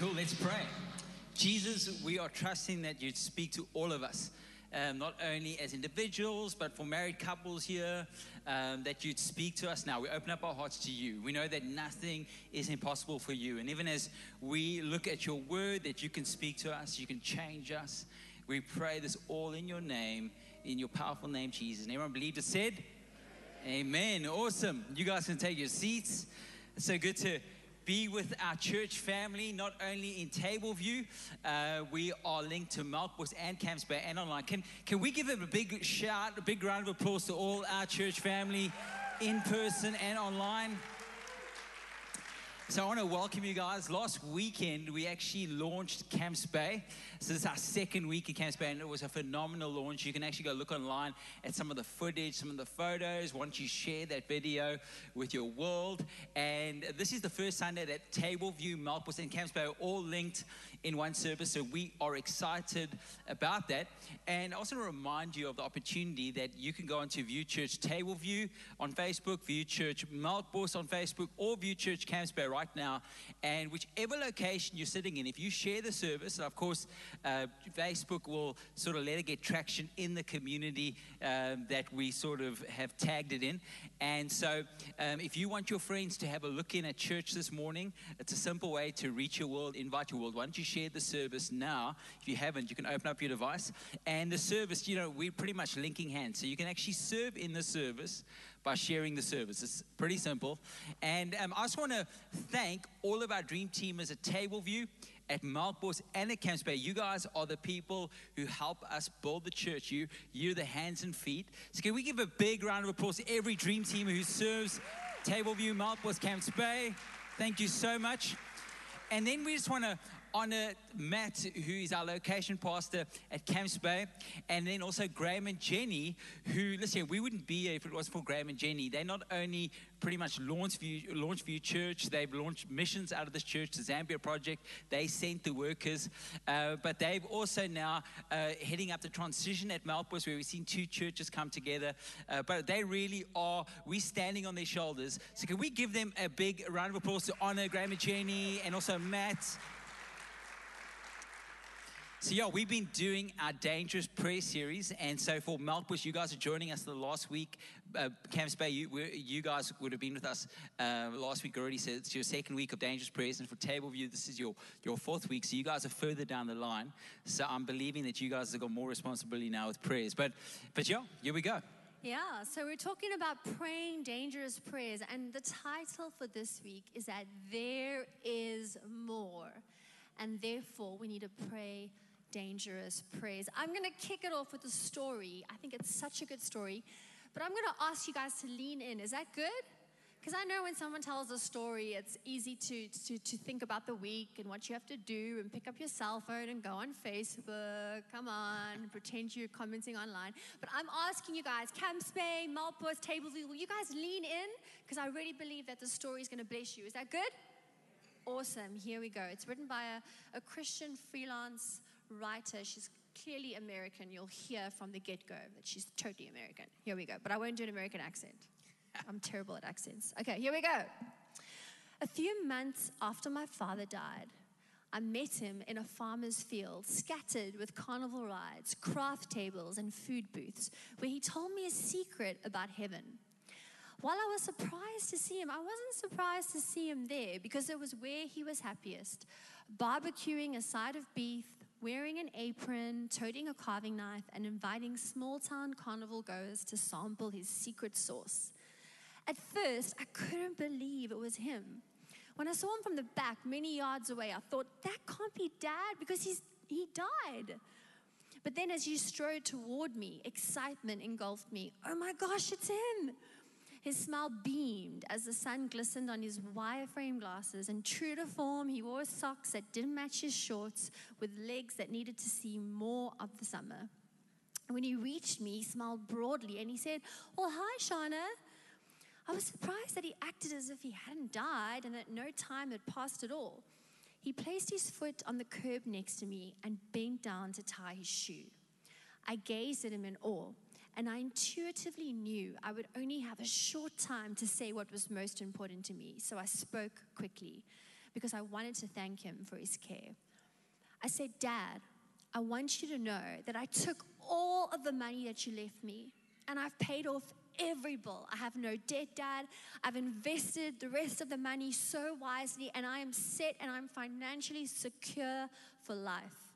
Cool, let's pray. Jesus, we are trusting that you'd speak to all of us. Um, not only as individuals, but for married couples here, um, that you'd speak to us now. We open up our hearts to you. We know that nothing is impossible for you. And even as we look at your word, that you can speak to us, you can change us. We pray this all in your name, in your powerful name, Jesus. And everyone believed it said? Amen. Awesome. You guys can take your seats. It's so good to be with our church family, not only in Tableview, uh, we are linked to Melkbos and Camps Bay and online. Can, can we give them a big shout, a big round of applause to all our church family in person and online? So I want to welcome you guys. Last weekend, we actually launched Camps Bay. So this is our second week at Camps Bay, and it was a phenomenal launch. You can actually go look online at some of the footage, some of the photos, once you share that video with your world. And this is the first Sunday that Tableview, Melkbos, and Camps Bay are all linked in one service. So we are excited about that. And I also want to remind you of the opportunity that you can go onto View Church Tableview on Facebook, View Church Melkbos on Facebook, or View Church Camps Bay right now. And whichever location you're sitting in, if you share the service, of course, uh, Facebook will sort of let it get traction in the community um, that we sort of have tagged it in. And so um, if you want your friends to have a look in at church this morning, it's a simple way to reach your world, invite your world. Why don't you share the service now? If you haven't, you can open up your device. And the service, you know, we're pretty much linking hands. So you can actually serve in the service by sharing the service. It's pretty simple. And um, I just want to thank all of our dream teamers at Tableview, at Melkbos, and at Camps Bay. You guys are the people who help us build the church. You, you're the hands and feet. So can we give a big round of applause to every dream teamer who serves Tableview, Melkbos, Camps Bay? Thank you so much. And then we just want to honor Matt, who is our location pastor at Camps Bay, and then also Graham and Jenny, who, listen, we wouldn't be here if it wasn't for Graham and Jenny. They not only pretty much launched View, launched View Church, they've launched missions out of this church, the Zambia Project, they sent the workers, uh, but they've also now uh, heading up the transition at Melkbos, where we've seen two churches come together, uh, but they really are, we're standing on their shoulders. So can we give them a big round of applause to honor Graham and Jenny and also Matt so, yeah, we've been doing our dangerous prayer series. And so, for Melkbos, you guys are joining us the last week. Uh, Camps Bay, you, you, guys would have been with us uh, last week already. So, it's your second week of dangerous prayers. And for Tableview, this is your, your fourth week. So, you guys are further down the line. So, I'm believing that you guys have got more responsibility now with prayers. But, but yeah, here we go. Yeah, so we're talking about praying dangerous prayers. And the title for this week is that there is more. And therefore, we need to pray dangerous prayers. I'm going to kick it off with a story. I think it's such a good story, but I'm going to ask you guys to lean in. Is that good? Because I know when someone tells a story, it's easy to, to, to think about the week and what you have to do and pick up your cell phone and go on Facebook. Come on, pretend you're commenting online. But I'm asking you guys, Camps Bay, Melkbos, Tables, will you guys lean in? Because I really believe that the story is going to bless you. Is that good? Awesome. Here we go. It's written by a, a Christian freelance writer. She's clearly American. You'll hear from the get go that she's totally American. Here we go. But I won't do an American accent. I'm terrible at accents. Okay, here we go. A few months after my father died, I met him in a farmer's field, scattered with carnival rides, craft tables, and food booths, where he told me a secret about heaven. While I was surprised to see him, I wasn't surprised to see him there because it was where he was happiest, barbecuing a side of beef wearing an apron, toting a carving knife, and inviting small town carnival goers to sample his secret sauce. At first, I couldn't believe it was him. When I saw him from the back, many yards away, I thought, that can't be dad because he's, he died. But then as he strode toward me, excitement engulfed me. Oh my gosh, it's him! His smile beamed as the sun glistened on his wireframe glasses, and true to form, he wore socks that didn't match his shorts with legs that needed to see more of the summer. When he reached me, he smiled broadly and he said, Well, hi, Shauna. I was surprised that he acted as if he hadn't died and that no time had passed at all. He placed his foot on the curb next to me and bent down to tie his shoe. I gazed at him in awe and I intuitively knew I would only have a short time to say what was most important to me, so I spoke quickly. because I wanted to thank him for his care. I said, Dad, I want you to know that I took all of the money that you left me and I've paid off every bill. I have no debt, Dad. I've invested the rest of the money so wisely and I am set and I'm financially secure for life.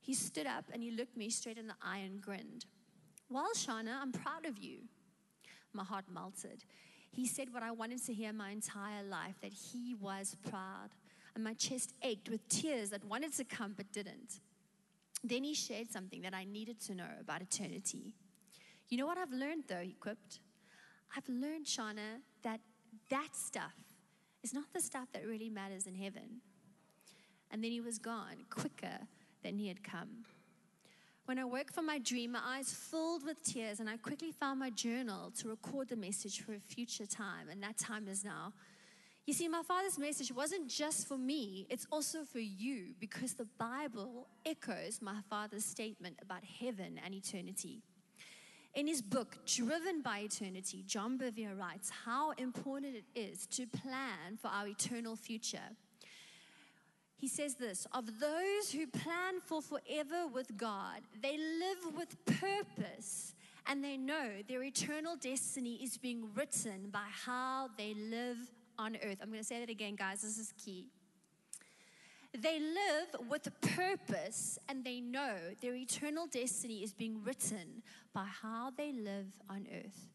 He stood up and he looked me straight in the eye and grinned. Well, Shauna, I'm proud of you. My heart melted. He said what I wanted to hear my entire life that he was proud. And my chest ached with tears that wanted to come but didn't. Then he shared something that I needed to know about eternity. You know what I've learned though, he quipped? I've learned, Shauna, that that stuff is not the stuff that really matters in heaven. And then he was gone quicker than he had come. When I woke from my dream, my eyes filled with tears, and I quickly found my journal to record the message for a future time, and that time is now. You see, my father's message wasn't just for me, it's also for you because the Bible echoes my father's statement about heaven and eternity. In his book, Driven by Eternity, John Bevere writes how important it is to plan for our eternal future. He says this of those who plan for forever with God, they live with purpose and they know their eternal destiny is being written by how they live on earth. I'm going to say that again, guys, this is key. They live with purpose and they know their eternal destiny is being written by how they live on earth.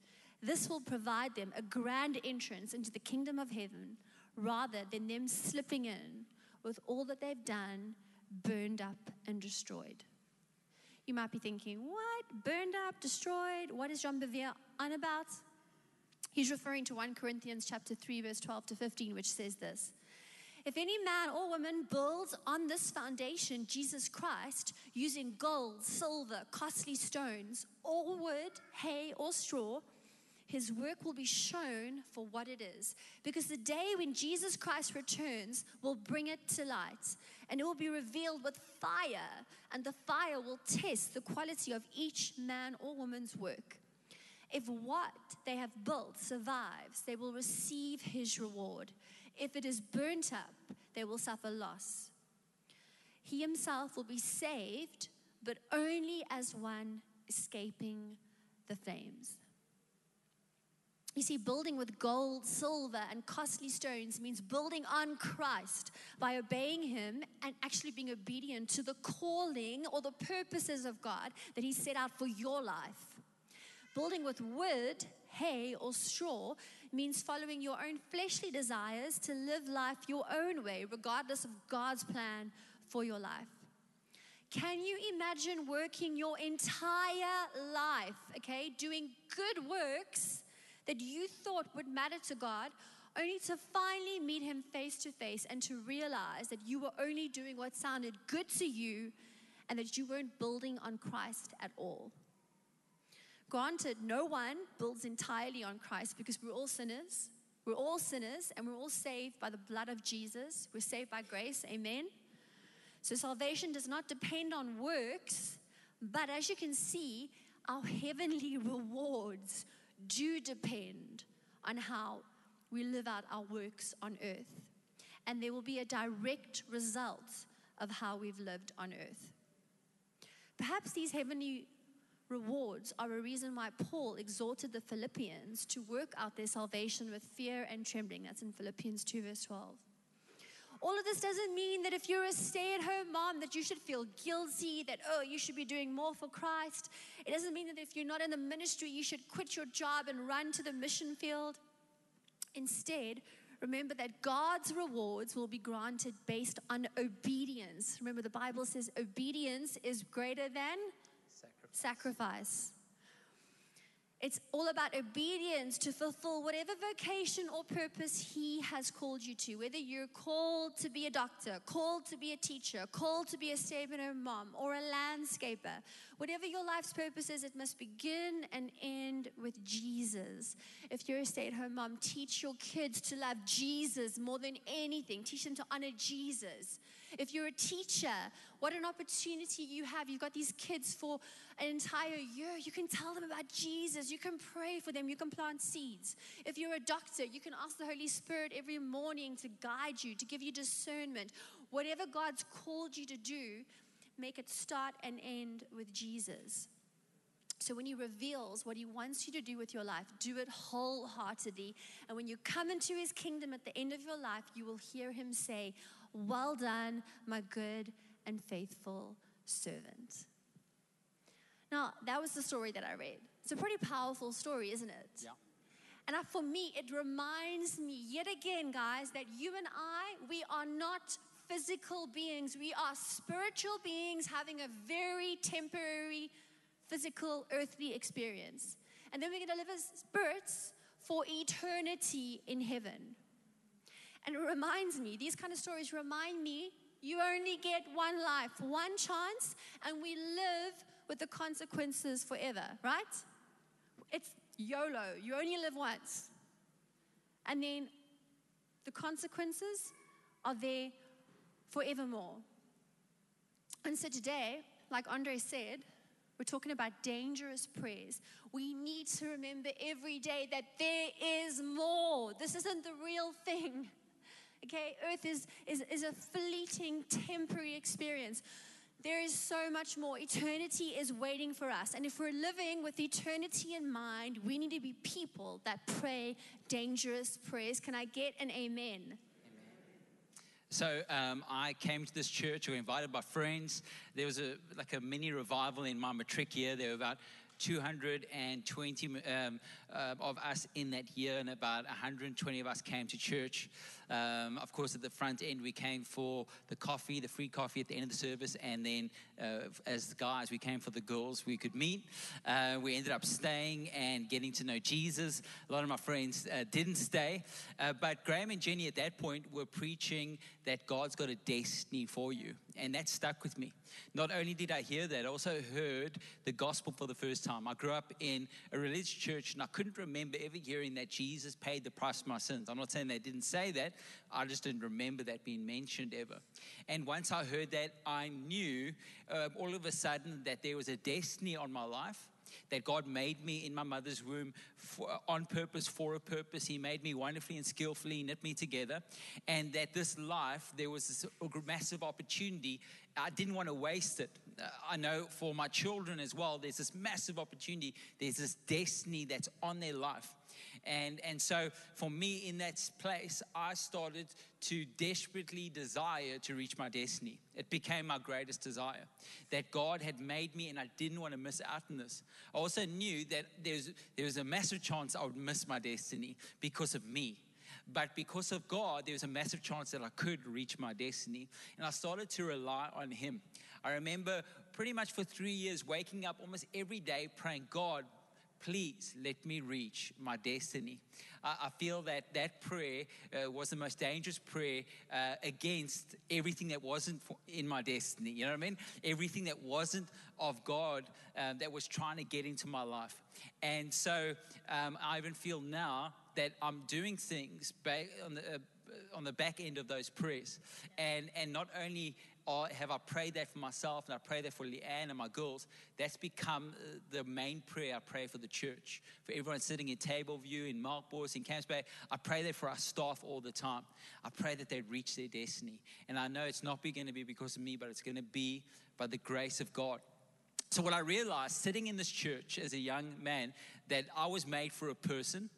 This will provide them a grand entrance into the kingdom of heaven rather than them slipping in with all that they've done burned up and destroyed. You might be thinking, what? Burned up, destroyed? What is John Bevere on about? He's referring to 1 Corinthians chapter 3 verse 12 to 15 which says this. If any man or woman builds on this foundation, Jesus Christ, using gold, silver, costly stones, or wood, hay, or straw, his work will be shown for what it is. Because the day when Jesus Christ returns will bring it to light, and it will be revealed with fire, and the fire will test the quality of each man or woman's work. If what they have built survives, they will receive his reward. If it is burnt up, they will suffer loss. He himself will be saved, but only as one escaping the flames. You see, building with gold, silver, and costly stones means building on Christ by obeying Him and actually being obedient to the calling or the purposes of God that He set out for your life. Building with wood, hay, or straw means following your own fleshly desires to live life your own way, regardless of God's plan for your life. Can you imagine working your entire life, okay, doing good works that you thought would matter to God, only to finally meet Him face to face and to realize that you were only doing what sounded good to you and that you weren't building on Christ at all? Granted, no one builds entirely on Christ because we're all sinners. We're all sinners and we're all saved by the blood of Jesus. We're saved by grace. Amen. So salvation does not depend on works, but as you can see, our heavenly rewards do depend on how we live out our works on earth. And there will be a direct result of how we've lived on earth. Perhaps these heavenly rewards are a reason why Paul exhorted the Philippians to work out their salvation with fear and trembling. That's in Philippians 2, verse 12. All of this doesn't mean that if you're a stay at home mom, that you should feel guilty, that, oh, you should be doing more for Christ. It doesn't mean that if you're not in the ministry, you should quit your job and run to the mission field. Instead, remember that God's rewards will be granted based on obedience. Remember, the Bible says obedience is greater than sacrifice. It's all about obedience to fulfill whatever vocation or purpose He has called you to. Whether you're called to be a doctor, called to be a teacher, called to be a stay at home mom, or a landscaper, Whatever your life's purpose is, it must begin and end with Jesus. If you're a stay at home mom, teach your kids to love Jesus more than anything, teach them to honor Jesus. If you're a teacher, what an opportunity you have. You've got these kids for an entire year. You can tell them about Jesus. You can pray for them. You can plant seeds. If you're a doctor, you can ask the Holy Spirit every morning to guide you, to give you discernment. Whatever God's called you to do, make it start and end with Jesus. So when he reveals what he wants you to do with your life, do it wholeheartedly. And when you come into his kingdom at the end of your life, you will hear him say, Well done, my good and faithful servant. Now, that was the story that I read. It's a pretty powerful story, isn't it? Yeah. And for me, it reminds me yet again, guys, that you and I, we are not physical beings. We are spiritual beings having a very temporary, physical, earthly experience. And then we're going to live as spirits for eternity in heaven. And it reminds me, these kind of stories remind me you only get one life, one chance, and we live with the consequences forever, right? It's YOLO, you only live once. And then the consequences are there forevermore. And so today, like Andre said, we're talking about dangerous prayers. We need to remember every day that there is more. This isn't the real thing. Okay, earth is, is, is a fleeting, temporary experience. There is so much more. Eternity is waiting for us. And if we're living with eternity in mind, we need to be people that pray dangerous prayers. Can I get an amen? So um, I came to this church. We were invited by friends. There was a like a mini revival in my matric year. There were about 220 um, uh, of us in that year, and about 120 of us came to church. Um, of course, at the front end, we came for the coffee, the free coffee at the end of the service, and then uh, as the guys, we came for the girls we could meet. Uh, we ended up staying and getting to know Jesus. A lot of my friends uh, didn't stay, uh, but Graham and Jenny at that point were preaching that God's got a destiny for you, and that stuck with me. Not only did I hear that, I also heard the gospel for the first time. I grew up in a religious church, and I couldn't remember ever hearing that Jesus paid the price for my sins. I'm not saying they didn't say that, I just didn't remember that being mentioned ever. And once I heard that, I knew uh, all of a sudden that there was a destiny on my life that God made me in my mother's womb for, on purpose, for a purpose. He made me wonderfully and skillfully, knit me together. And that this life, there was this massive opportunity. I didn't want to waste it. Uh, I know for my children as well, there's this massive opportunity. There's this destiny that's on their life. And, and so for me in that place, I started to desperately desire to reach my destiny. It became my greatest desire that God had made me and I didn't want to miss out on this. I also knew that there's, there was a massive chance I would miss my destiny because of me. But because of God, there was a massive chance that I could reach my destiny. And I started to rely on Him. I remember pretty much for three years waking up almost every day praying, God, please let me reach my destiny. I, I feel that that prayer uh, was the most dangerous prayer uh, against everything that wasn't for, in my destiny. You know what I mean? Everything that wasn't of God um, that was trying to get into my life. And so um, I even feel now that I'm doing things on the, uh, on the back end of those prayers. And, and not only have I prayed that for myself and I pray that for Leanne and my girls, that's become uh, the main prayer I pray for the church. For everyone sitting in table view, in Melkbos, in Camps Bay, I pray that for our staff all the time. I pray that they reach their destiny. And I know it's not going to be because of me, but it's going to be by the grace of God. So, what I realized sitting in this church as a young man, that I was made for a person,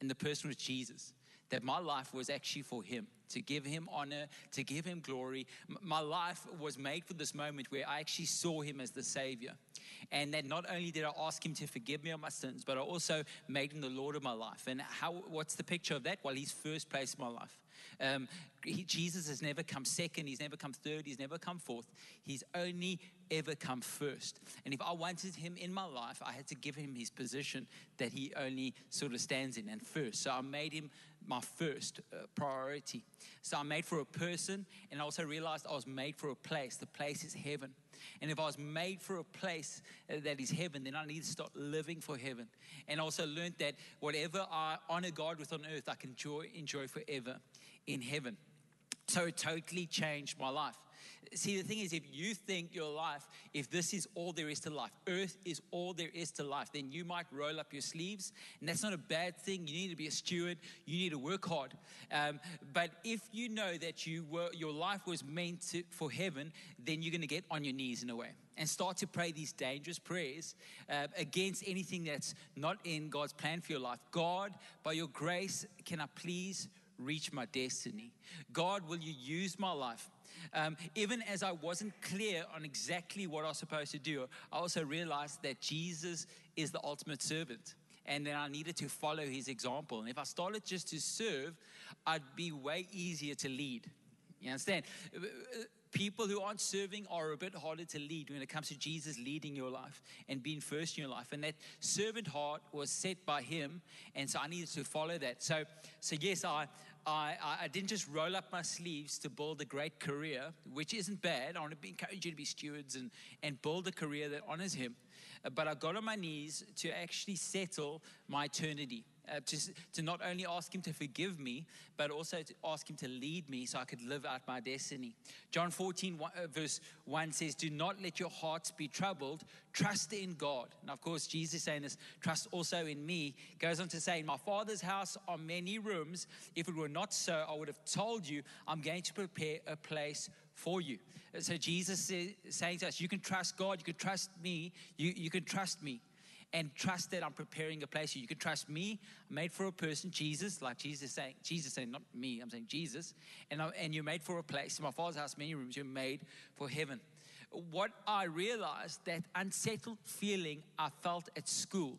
and the person was Jesus that my life was actually for Him, to give Him honor, to give Him glory. My life was made for this moment where I actually saw Him as the Savior. And that not only did I ask Him to forgive me of my sins, but I also made Him the Lord of my life. And how, what's the picture of that? Well, He's first place in my life. Um, he, Jesus has never come second, He's never come third, He's never come fourth. He's only ever come first. And if I wanted Him in my life, I had to give Him His position that He only sort of stands in and first. So I made Him my first uh, priority. So I'm made for a person, and I also realized I was made for a place. The place is heaven. And if I was made for a place uh, that is heaven, then I need to start living for heaven. And also learned that whatever I honor God with on earth, I can enjoy, enjoy forever in heaven. So it totally changed my life. See, the thing is, if you think your life, if this is all there is to life, earth is all there is to life, then you might roll up your sleeves. And that's not a bad thing. You need to be a steward, you need to work hard. Um, but if you know that you were, your life was meant to, for heaven, then you're going to get on your knees in a way and start to pray these dangerous prayers uh, against anything that's not in God's plan for your life. God, by your grace, can I please reach my destiny? God, will you use my life? Um, even as I wasn't clear on exactly what I was supposed to do, I also realized that Jesus is the ultimate servant. And then I needed to follow his example. And if I started just to serve, I'd be way easier to lead. You understand? People who aren't serving are a bit harder to lead when it comes to Jesus leading your life and being first in your life. And that servant heart was set by him. And so I needed to follow that. So, so yes, I, I, I, didn't just roll up my sleeves to build a great career, which isn't bad. I want to encourage you to be stewards and, and build a career that honors Him. But I got on my knees to actually settle my eternity uh, to, to not only ask Him to forgive me, but also to ask Him to lead me so I could live out my destiny. John 14, one, uh, verse 1 says, Do not let your hearts be troubled. Trust in God. And of course, Jesus saying this, trust also in me. Goes on to say, In my Father's house are many rooms. If it were not so, I would have told you, I'm going to prepare a place for you. So Jesus is saying to us, You can trust God, you can trust me, you, you can trust me and trust that I'm preparing a place you. Can trust me, made for a person, Jesus, like Jesus saying, Jesus saying, not me, I'm saying Jesus, and, I, and you're made for a place. In my father's house, many rooms, you're made for heaven. What I realized that unsettled feeling I felt at school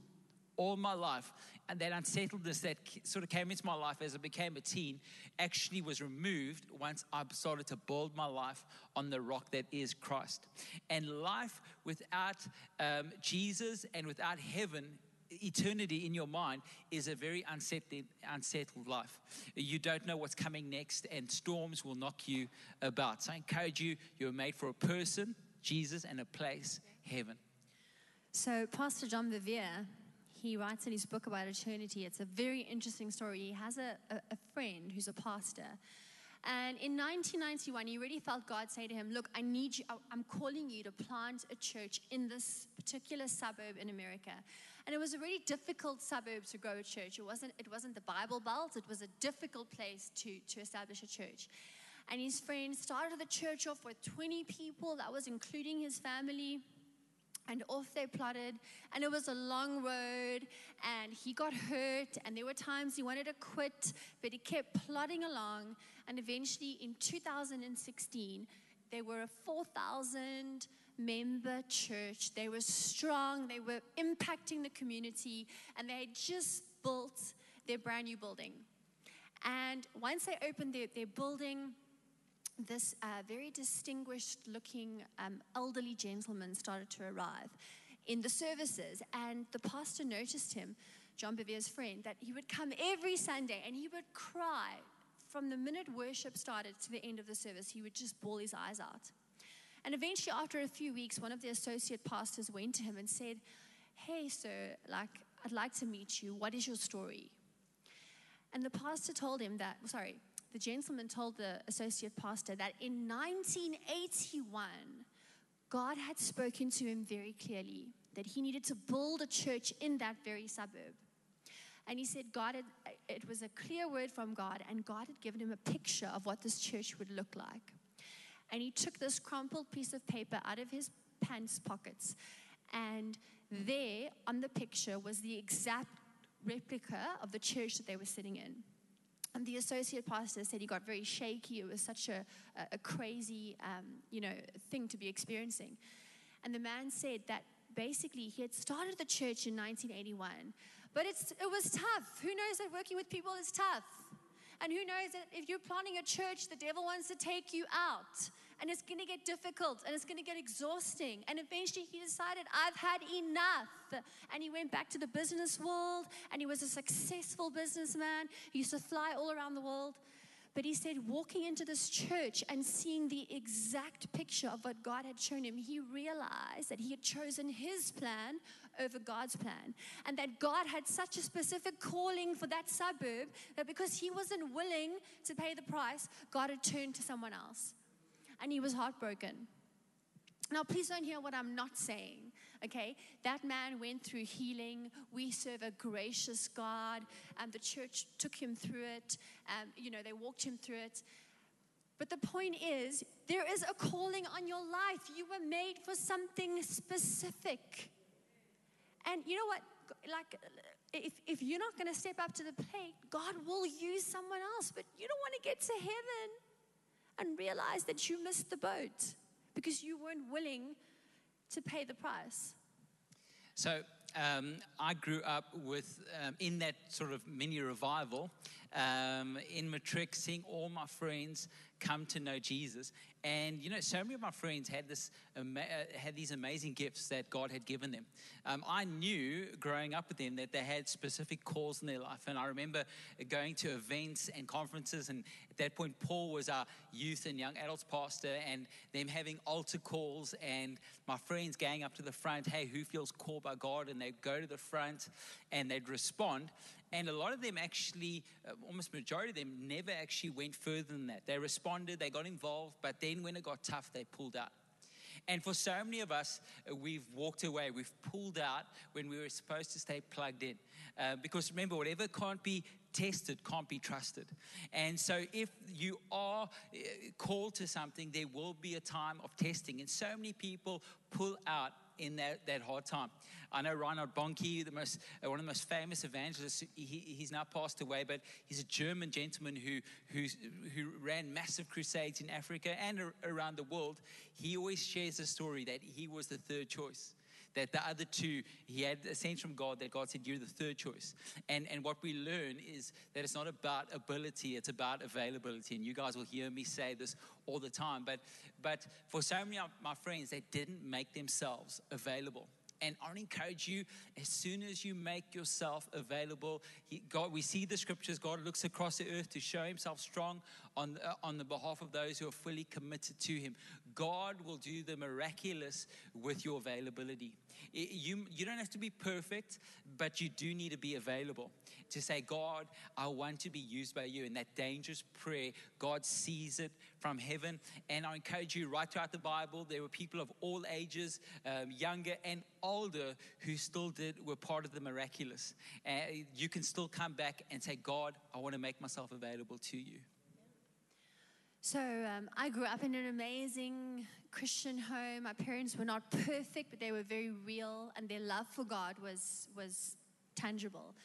all my life and that unsettledness that sort of came into my life as I became a teen actually was removed once I started to build my life on the rock that is Christ. And life without um, Jesus and without heaven eternity in your mind is a very unsettled, unsettled life. You don't know what's coming next, and storms will knock you about. So I encourage you, you're made for a person, Jesus, and a place, heaven. So, Pastor John Bevere he writes in his book about eternity. It's a very interesting story. He has a, a, a friend who's a pastor. And in 1991, he really felt God say to him, Look, I need you, I'm calling you to plant a church in this particular suburb in America. And it was a really difficult suburb to grow a church. It wasn't, it wasn't the Bible Belt, it was a difficult place to, to establish a church. And his friend started the church off with 20 people, that was including his family and off they plodded and it was a long road and he got hurt and there were times he wanted to quit but he kept plodding along and eventually in 2016 they were a 4000 member church. They were strong they were impacting the community and they had just built their brand new building. And once they opened their, their building this uh, very distinguished looking um, elderly gentleman started to arrive in the services, and the pastor noticed him, John Bevere's friend, that he would come every Sunday and he would cry from the minute worship started to the end of the service. He would just bawl his eyes out. And eventually, after a few weeks, one of the associate pastors went to him and said, Hey, sir, like, I'd like to meet you. What is your story? And the pastor told him that, sorry, the gentleman told the associate pastor that in 1981, God had spoken to him very clearly that he needed to build a church in that very suburb. And he said, God, had, it was a clear word from God, and God had given him a picture of what this church would look like. And he took this crumpled piece of paper out of his pants pockets, and there on the picture was the exact replica of the church that they were sitting in. And the associate pastor said he got very shaky. It was such a, a, crazy, um, you know, thing to be experiencing. And the man said that basically he had started the church in 1981, but it's, it was tough. Who knows that working with people is tough? And who knows that if you're planning a church, the devil wants to take you out. And it's going to get difficult and it's going to get exhausting. And eventually he decided, I've had enough. And he went back to the business world and he was a successful businessman. He used to fly all around the world. But he said, walking into this church and seeing the exact picture of what God had shown him, he realized that he had chosen his plan over God's plan. And that God had such a specific calling for that suburb that because he wasn't willing to pay the price, God had turned to someone else. And he was heartbroken. Now, please don't hear what I'm not saying, okay? That man went through healing. We serve a gracious God, and the church took him through it. Um, you know, they walked him through it. But the point is, there is a calling on your life. You were made for something specific. And you know what? Like, if, if you're not going to step up to the plate, God will use someone else. But you don't want to get to heaven and realize that you missed the boat because you weren't willing to pay the price. So um, I grew up with um, in that sort of mini revival um, in Matric, seeing all my friends come to know Jesus. And you know, so many of my friends had this uh, had these amazing gifts that God had given them. Um, I knew growing up with them that they had specific calls in their life, and I remember going to events and conferences. And at that point, Paul was our youth and young adults pastor, and them having altar calls, and my friends going up to the front, "Hey, who feels called by God?" And they'd go to the front, and they'd respond. And a lot of them actually, uh, almost majority of them, never actually went further than that. They responded, they got involved, but then when it got tough, they pulled out. And for so many of us, uh, we've walked away, we've pulled out when we were supposed to stay plugged in. Uh, because remember, whatever can't be tested can't be trusted. And so, if you are uh, called to something, there will be a time of testing. And so many people pull out in that, that hard time. I know Reinhard Bonnke, the most, uh, one of the most famous evangelists, he, he's now passed away, but he's a German gentleman who, who, who ran massive crusades in Africa and around the world. He always shares the story that he was the third choice that the other two, he had a sense from God that God said, You're the third choice. And, and what we learn is that it's not about ability, it's about availability. And you guys will hear me say this all the time. But, but for so many of my friends, they didn't make themselves available. And I encourage you as soon as you make yourself available, he, God, we see the scriptures, God looks across the earth to show himself strong on, uh, on the behalf of those who are fully committed to him. God will do the miraculous with your availability. It, you, you don't have to be perfect, but you do need to be available to say, God, I want to be used by you. In that dangerous prayer, God sees it from heaven. And I encourage you, right throughout the Bible, there were people of all ages, um, younger and older, who still did, were part of the miraculous. You can still come back and say, God, I want to make myself available to you. So um, I grew up in an amazing Christian home. My parents were not perfect, but they were very real, and their love for God was was tangible.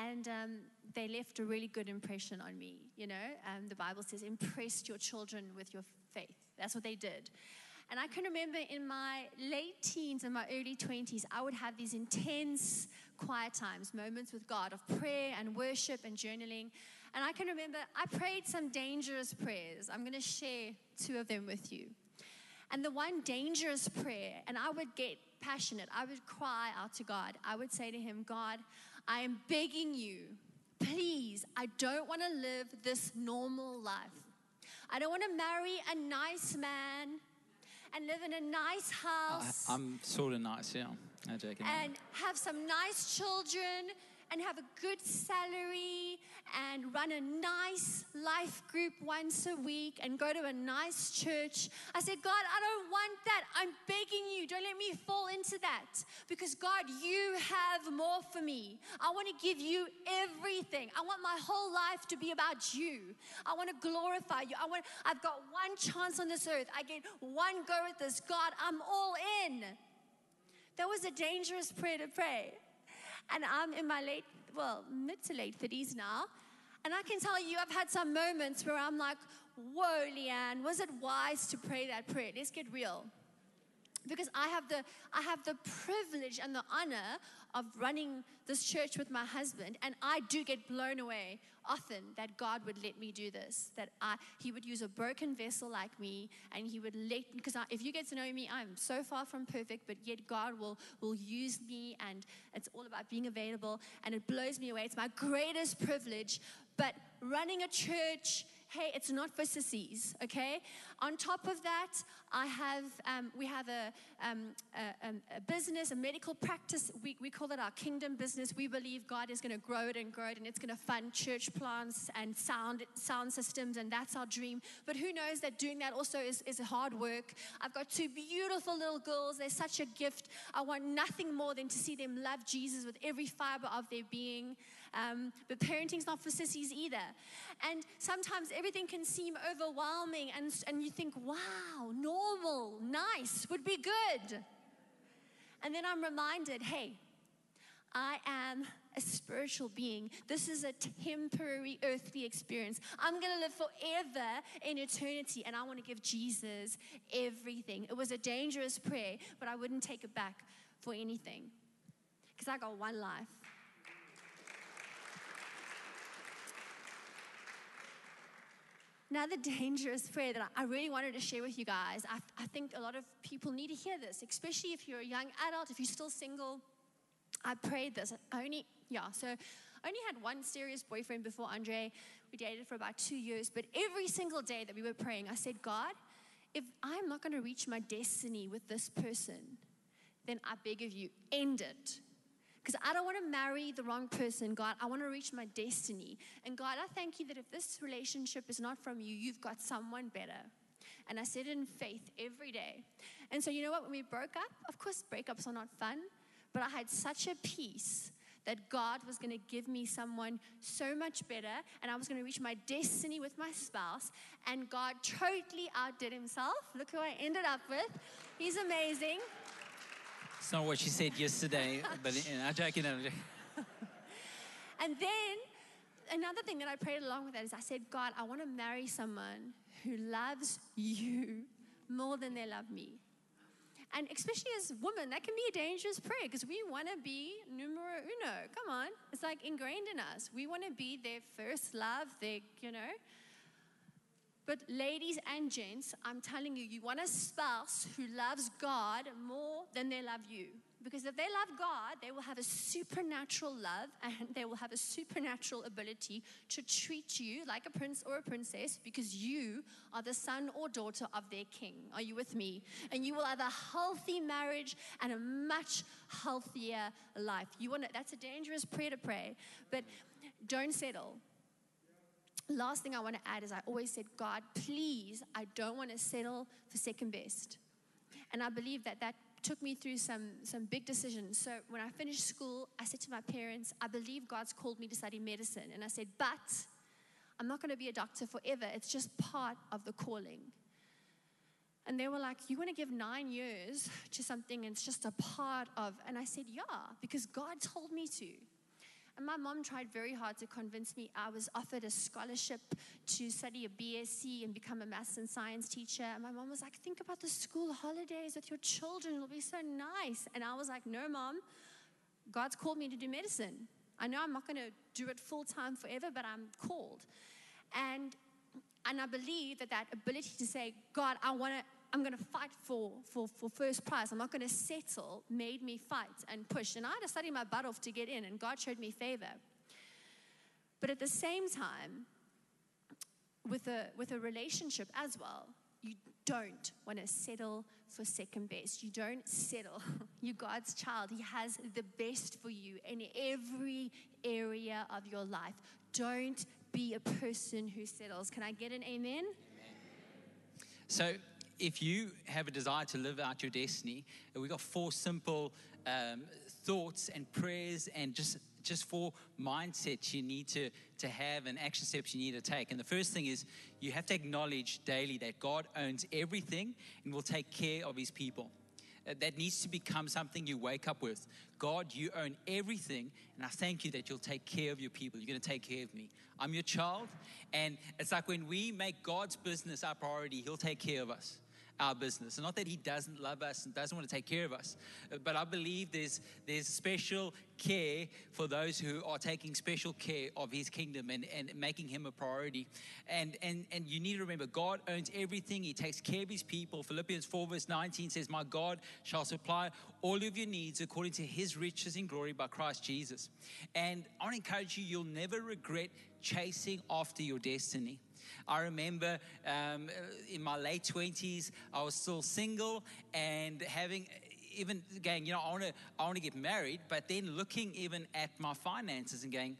And um, they left a really good impression on me. You know, um, the Bible says, "Impress your children with your faith." That's what they did. And I can remember in my late teens and my early 20s, I would have these intense quiet times, moments with God of prayer and worship and journaling. And I can remember I prayed some dangerous prayers. I'm going to share two of them with you. And the one dangerous prayer, and I would get passionate, I would cry out to God. I would say to Him, God, I am begging you, please, I don't want to live this normal life. I don't want to marry a nice man and live in a nice house. I, am sort of nice, yeah. No. And have some nice children and have a good salary and run a nice life group once a week and go to a nice church. I said, God, I don't want that. I'm begging you, don't let me fall into that. Because, God, you have more for me. I want to give you everything. I want my whole life to be about you. I want to glorify you. I want, I've got one chance on this earth. I get one go at this. God, I'm all in. That was a dangerous prayer to pray. And I'm in my late, well, mid to late 30s now. And I can tell you, I've had some moments where I'm like, whoa, Leanne, was it wise to pray that prayer? Let's get real. because I have the I have the privilege and the honor of running this church with my husband and I do get blown away often that God would let me do this that I he would use a broken vessel like me and he would let because if you get to know me I'm so far from perfect but yet God will will use me and it's all about being available and it blows me away. It's my greatest privilege but running a church hey, it's not for sissies, okay? On top of that, I have, um, we have a, um, a, um, a, business, a medical practice. We, we call it our kingdom business. We believe God is going to grow it and grow it, and it's going to fund church plants and sound, sound systems, and that's our dream. But who knows that doing that also is, is hard work. I've got two beautiful little girls. They're such a gift. I want nothing more than to see them love Jesus with every fiber of their being. Um, but parenting's not for sissies either. And sometimes everything can seem overwhelming, and, and you think, wow, normal, nice, would be good. And then I'm reminded, hey, I am a spiritual being. This is a temporary earthly experience. I'm going to live forever in eternity, and I want to give Jesus everything. It was a dangerous prayer, but I wouldn't take it back for anything because I got one life. Another dangerous prayer that I really wanted to share with you guys. I, I think a lot of people need to hear this, especially if you're a young adult, if you're still single. I prayed this. I only, yeah, so I only had one serious boyfriend before Andre. We dated for about two years, but every single day that we were praying, I said, God, if I'm not going to reach my destiny with this person, then I beg of you, end it. Because I don't want to marry the wrong person, God. I want to reach my destiny. And God, I thank you that if this relationship is not from you, you've got someone better. And I said it in faith every day. And so, you know what? When we broke up, of course, breakups are not fun, but I had such a peace that God was going to give me someone so much better and I was going to reach my destiny with my spouse. And God totally outdid himself. Look who I ended up with. He's amazing. It's not what she said yesterday, but I'm joking. I'm joking. and then another thing that I prayed along with that is I said, God, I want to marry someone who loves you more than they love me. And especially as women, that can be a dangerous prayer because we want to be numero uno. Come on. It's like ingrained in us. We want to be their first love, their, you know. But, ladies and gents, I'm telling you, you want a spouse who loves God more than they love you. Because if they love God, they will have a supernatural love and they will have a supernatural ability to treat you like a prince or a princess because you are the son or daughter of their king. Are you with me? And you will have a healthy marriage and a much healthier life. You want to, that's a dangerous prayer to pray, but don't settle last thing I want to add is I always said, God, please, I don't want to settle for second best. And I believe that that took me through some, some big decisions. So when I finished school, I said to my parents, I believe God's called me to study medicine. And I said, but I'm not going to be a doctor forever. It's just part of the calling. And they were like, You want to give nine years to something, and it's just a part of. And I said, Yeah, because God told me to. And my mom tried very hard to convince me. I was offered a scholarship to study a BSc and become a maths and science teacher. And my mom was like, Think about the school holidays with your children. It'll be so nice. And I was like, No, mom. God's called me to do medicine. I know I'm not going to do it full time forever, but I'm called. And and I believe that that ability to say, God, I want to I'm going to fight for, for, for first prize. I'm not going to settle, made me fight and push. And I had to study my butt off to get in, and God showed me favor. But at the same time, with a, with a relationship as well, you don't want to settle for second best. You don't settle. You're God's child. He has the best for you in every area of your life. Don't be a person who settles. Can I get an amen? amen. So, if you have a desire to live out your destiny, we've got four simple um, thoughts and prayers and just just four mindsets you need to, to have and action steps you need to take. And the first thing is you have to acknowledge daily that God owns everything and will take care of his people. Uh, that needs to become something you wake up with. God, you own everything, and I thank you that you'll take care of your people. You're going to take care of me. I'm your child, and it's like when we make God's business our priority, He'll take care of us. Our business. And not that he doesn't love us and doesn't want to take care of us, but I believe there's, there's special care for those who are taking special care of his kingdom and, and making him a priority. And, and, and you need to remember, God owns everything. He takes care of his people. Philippians 4 verse 19 says, My God shall supply all of your needs according to his riches in glory by Christ Jesus. And I want to encourage you, you'll never regret chasing after your destiny. I remember um, in my late 20s, I was still single and having even going, you know, I want to I want to get married, but then looking even at my finances and going,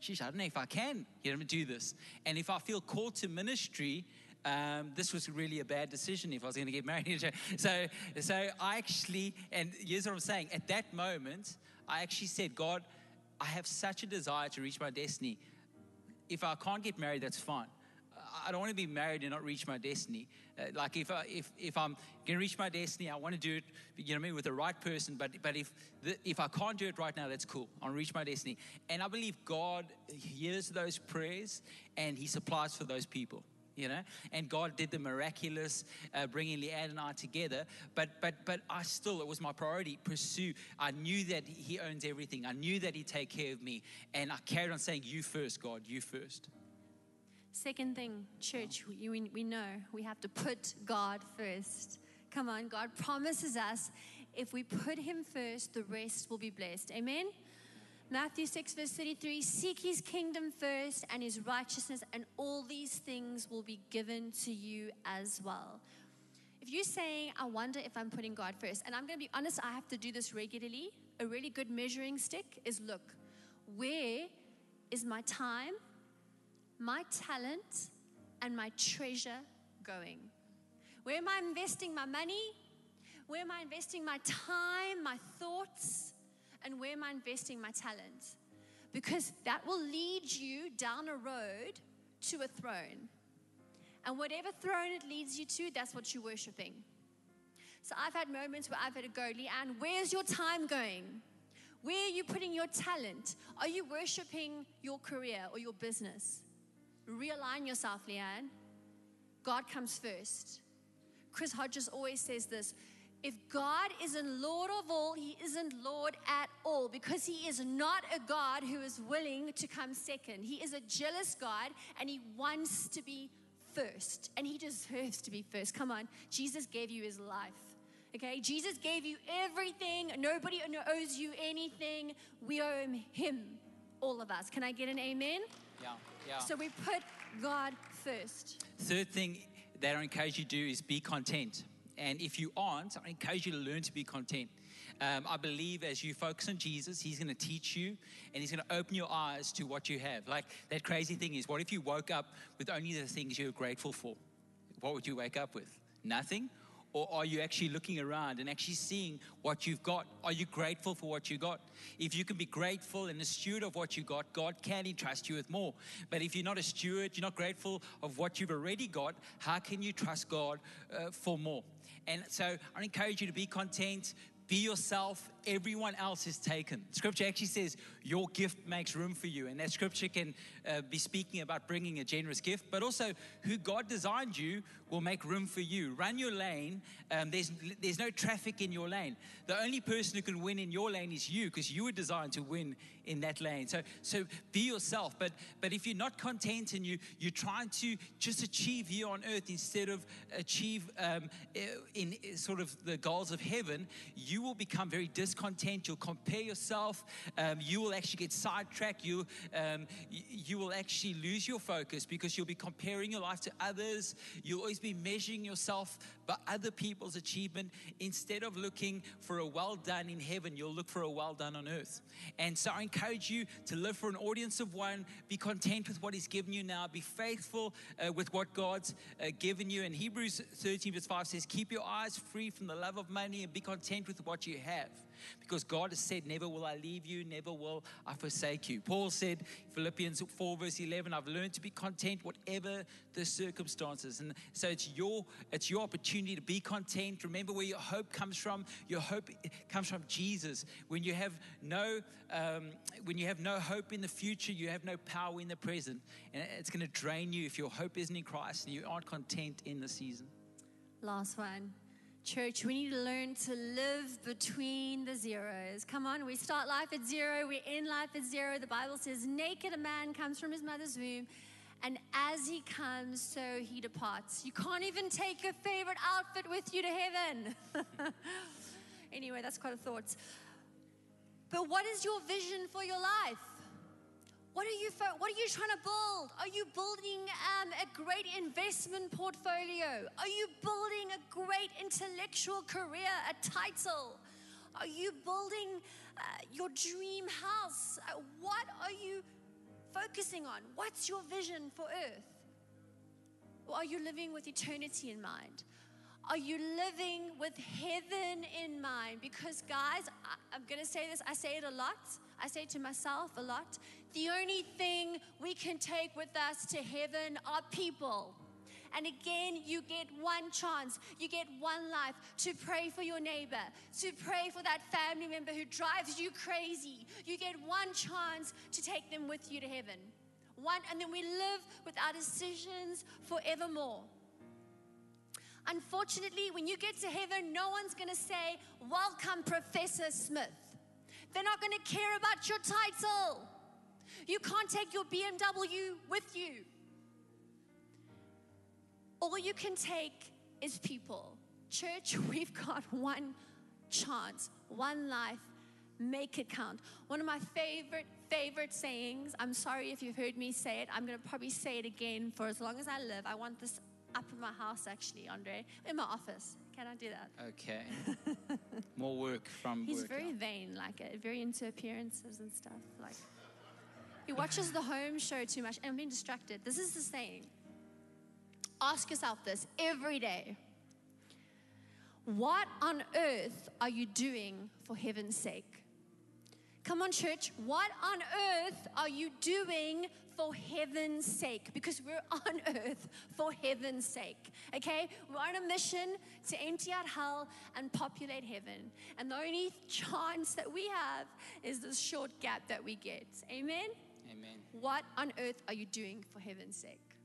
geez, I don't know if I can, you know, do this. And if I feel called to ministry, um, this was really a bad decision if I was going to get married. so, so I actually, and here's what I'm saying. At that moment, I actually said, God, I have such a desire to reach my destiny. If I can't get married, that's fine. I don't want to be married and not reach my destiny. Uh, like if I, if if I'm going to reach my destiny, I want to do it, you know, mean, with the right person. But but if the, if I can't do it right now, that's cool. I'll reach my destiny. And I believe God hears those prayers and He supplies for those people. You know, and God did the miraculous, uh, bringing Leanne and I together. But but but I still, it was my priority. Pursue. I knew that He owns everything. I knew that He'd take care of me, and I carried on saying, "You first, God. You first. Second thing, church, we, we know we have to put God first. Come on, God promises us if we put Him first, the rest will be blessed. Amen? Matthew 6, verse 33 Seek His kingdom first and His righteousness, and all these things will be given to you as well. If you're saying, I wonder if I'm putting God first, and I'm going to be honest, I have to do this regularly, a really good measuring stick is look, where is my time? My talent and my treasure going? Where am I investing my money? Where am I investing my time, my thoughts? And where am I investing my talent? Because that will lead you down a road to a throne. And whatever throne it leads you to, that's what you're worshiping. So I've had moments where I've had to go, Leanne, where's your time going? Where are you putting your talent? Are you worshiping your career or your business? Realign yourself, Leanne. God comes first. Chris Hodges always says this if God isn't Lord of all, He isn't Lord at all because He is not a God who is willing to come second. He is a jealous God and He wants to be first and He deserves to be first. Come on, Jesus gave you His life. Okay, Jesus gave you everything. Nobody owes you anything. We owe Him, all of us. Can I get an amen? Yeah. Yeah. So we put God first. Third thing that I encourage you to do is be content. And if you aren't, I encourage you to learn to be content. Um, I believe as you focus on Jesus, He's going to teach you and He's going to open your eyes to what you have. Like that crazy thing is, what if you woke up with only the things you're grateful for? What would you wake up with? Nothing? Or are you actually looking around and actually seeing what you've got? Are you grateful for what you got? If you can be grateful and a steward of what you got, God can entrust you with more. But if you're not a steward, you're not grateful of what you've already got, how can you trust God uh, for more? And so I encourage you to be content, be yourself. Everyone else is taken. Scripture actually says your gift makes room for you. And that scripture can uh, be speaking about bringing a generous gift, but also who God designed you will make room for you. Run your lane. Um, there's, there's no traffic in your lane. The only person who can win in your lane is you because you were designed to win in that lane. So, so be yourself. But, but if you're not content and you, you're trying to just achieve here on earth instead of achieve um, in sort of the goals of heaven, you will become very discontent. You'll compare yourself. Um, you will actually get sidetracked. You, um, you will actually lose your focus because you'll be comparing your life to others. You'll always be measuring yourself by other people's achievement. Instead of looking for a well done in heaven, you'll look for a well done on earth. And so I encourage you to live for an audience of one. Be content with what He's given you now. Be faithful uh, with what God's uh, given you. And Hebrews 13, verse 5 says, Keep your eyes free from the love of money and be content with what you have. Because God has said, Never will I leave you, never will I forsake you. Paul said, Philippians 4, verse 11, I've learned to be content whatever the circumstances. And so it's your, it's your opportunity to be content. Remember where your hope comes from. Your hope comes from Jesus. When you have no, um, when you have no hope in the future, you have no power in the present. And it's going to drain you if your hope isn't in Christ and you aren't content in the season. Last one. Church, we need to learn to live between the zeros. Come on, we start life at zero, we end life at zero. The Bible says, Naked a man comes from his mother's womb, and as he comes, so he departs. You can't even take a favorite outfit with you to heaven. anyway, that's quite a thought. But what is your vision for your life? What are you what are you trying to build? Are you building um, a great investment portfolio? Are you building a great intellectual career, a title? Are you building uh, your dream house? Uh, what are you focusing on? What's your vision for earth? Or are you living with eternity in mind? Are you living with heaven in mind? Because, guys, I, I'm going to say this, I say it a lot. I say it to myself a lot. The only thing we can take with us to heaven are people. And again, you get one chance, you get one life to pray for your neighbor, to pray for that family member who drives you crazy. You get one chance to take them with you to heaven. One, and then we live with our decisions forevermore. Unfortunately, when you get to heaven, no one's going to say, Welcome, Professor Smith. They're not going to care about your title. You can't take your BMW with you. All you can take is people. Church, we've got one chance, one life. Make it count. One of my favorite, favorite sayings, I'm sorry if you've heard me say it, I'm going to probably say it again for as long as I live. I want this up in my house, actually, Andre, in my office. Can I do that? Okay. More work from. He's very vain, like it, very into appearances and stuff. Like he watches the home show too much, and I'm being distracted. This is the saying. Ask yourself this every day. What on earth are you doing for heaven's sake? Come on, church. What on earth are you doing for heaven's sake? Because we're on earth for heaven's sake. Okay? We're on a mission to empty out hell and populate heaven. And the only chance that we have is this short gap that we get. Amen? Amen. What on earth are you doing for heaven's sake?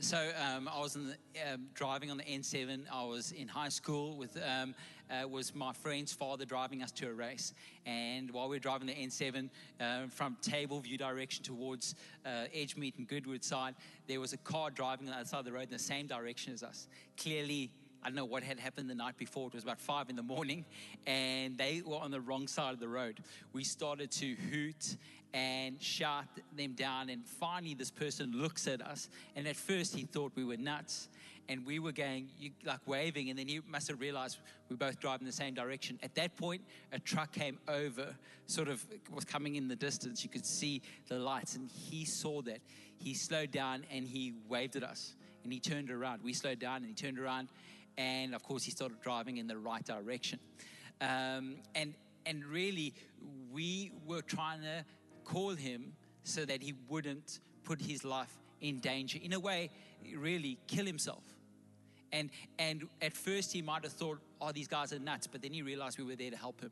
So um, I was the, um, driving on the N7. I was in high school with um, uh, was my friend's father driving us to a race, and while we were driving the N7 uh, from Tableview direction towards uh, Edgemead and Goodwood side, there was a car driving on the other side of the road in the same direction as us. Clearly. I don't know what had happened the night before. It was about five in the morning, and they were on the wrong side of the road. We started to hoot and shout them down. And finally, this person looks at us. And at first, he thought we were nuts. And we were going, like waving. And then he must have realized we both drive in the same direction. At that point, a truck came over, sort of was coming in the distance. You could see the lights. And he saw that. He slowed down and he waved at us. And he turned around. We slowed down and he turned around. And of course, he started driving in the right direction. Um, and, and really, we were trying to call him so that he wouldn't put his life in danger. In a way, really kill himself. And, and at first, he might have thought, oh, these guys are nuts, but then he realized we were there to help him.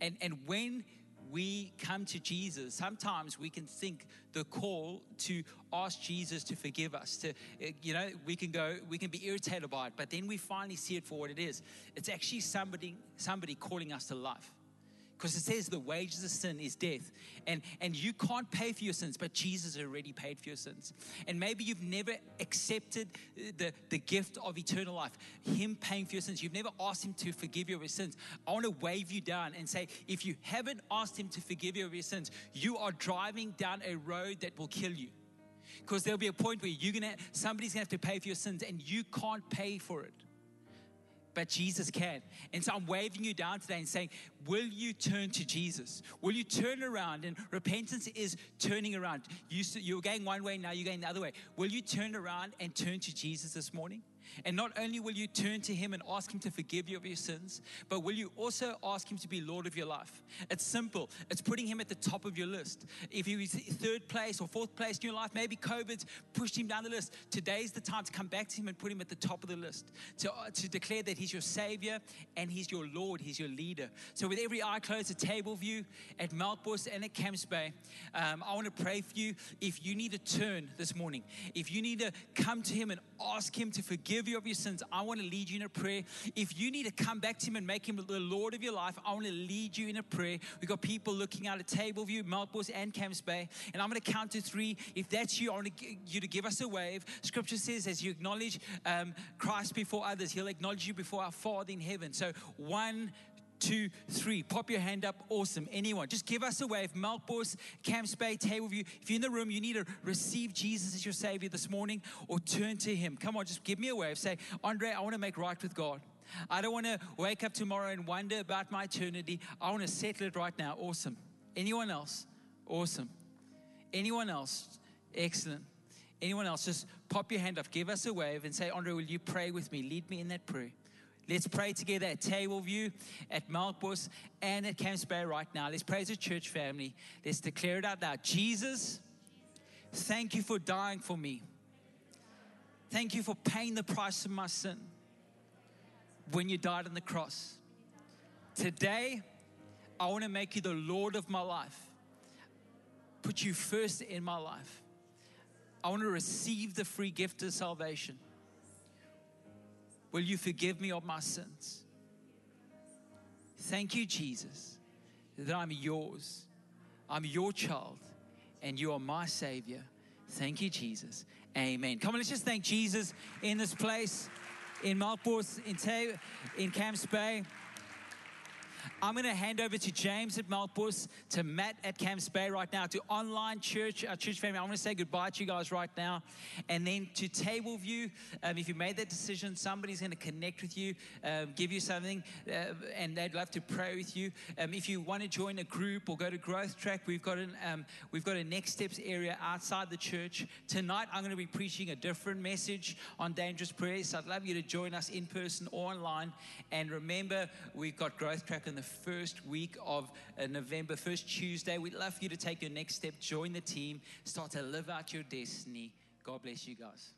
And, and when we come to Jesus, sometimes we can think the call to ask Jesus to forgive us, to, uh, you know, we can go, we can be irritated by it, but then we finally see it for what it is. It's actually somebody, somebody calling us to life because it says the wages of sin is death and and you can't pay for your sins but jesus already paid for your sins. And maybe you've never accepted the, the gift of eternal life him paying for your sins. You've never asked him to forgive you of your sins. I want to wave you down and say if you haven't asked him to forgive you of your sins you are driving down a road that will kill you. Because there'll be a point where you're gonna somebody's gonna have to pay for your sins and you can't pay for it but Jesus can. And so I'm waving you down today and saying, Will you turn to Jesus? Will you turn around? And repentance is turning around. You, you're going one way, now you're going the other way. Will you turn around and turn to Jesus this morning? And not only will you turn to Him and ask Him to forgive you of your sins, but will you also ask Him to be Lord of your life? It's simple. It's putting Him at the top of your list. If He was third place or fourth place in your life, maybe COVID's pushed Him down the list. Today's the time to come back to Him and put Him at the top of the list, to, uh, to declare that He's your Savior and He's your Lord, He's your leader. So, with every eye closed at Tableview, at Melkbos, and at Camps Bay, um, I want to pray for you. If you need to turn this morning, if you need to come to Him and ask Him to forgive forgive you of your sins. I want to lead you in a prayer. If you need to come back to Him and make Him the Lord of your life, I want to lead you in a prayer. We've got people looking out at Table View, Melkbos, and Camps Bay. And I'm going to count to three. If that's you, I want you to give us a wave. Scripture says, as you acknowledge um, Christ before others, He'll acknowledge you before our Father in heaven. So, one, two, three. Pop your hand up. Awesome. Anyone. Just give us a wave. Melkbos, Camps Bay, Table View. If you're in the room, you need to receive Jesus as your Savior this morning or turn to Him. Come on, just give me a wave. Say, Andre, I want to make right with God. I don't want to wake up tomorrow and wonder about my eternity. I want to settle it right now. Awesome. Anyone else? Awesome. Anyone else? Excellent. Anyone else? Just pop your hand up, give us a wave, and say, Andre, will you pray with me? Lead me in that prayer. Let's pray together at Table View, at Melkbos, and at Camps Bay right now. Let's pray as a church family. Let's declare it out loud. Jesus, thank you for dying for me. Thank you for paying the price of my sin when you died on the cross. Today, I want to make you the Lord of my life, put you first in my life. I want to receive the free gift of salvation. Will you forgive me of my sins? Thank you, Jesus, that I'm yours. I'm your child, and you are my Savior. Thank you, Jesus. Amen. Come on, let's just thank Jesus in this place, in Melkbos, in, Ta- in Camps Bay. I'm going to hand over to James at Melkbos, to Matt at Camps Bay right now, to online church, our church family. I want to say goodbye to you guys right now. And then to Table View, um, if you made that decision, somebody's going to connect with you, um, give you something, uh, and they'd love to pray with you. Um, if you want to join a group or go to Growth Track, we've got, an, um, we've got a Next Steps area outside the church. Tonight, I'm going to be preaching a different message on dangerous prayers. So I'd love you to join us in person or online. And remember, we've got Growth Track in the first week of uh, November, first Tuesday. We'd love for you to take your next step, join the team, start to live out your destiny. God bless you guys.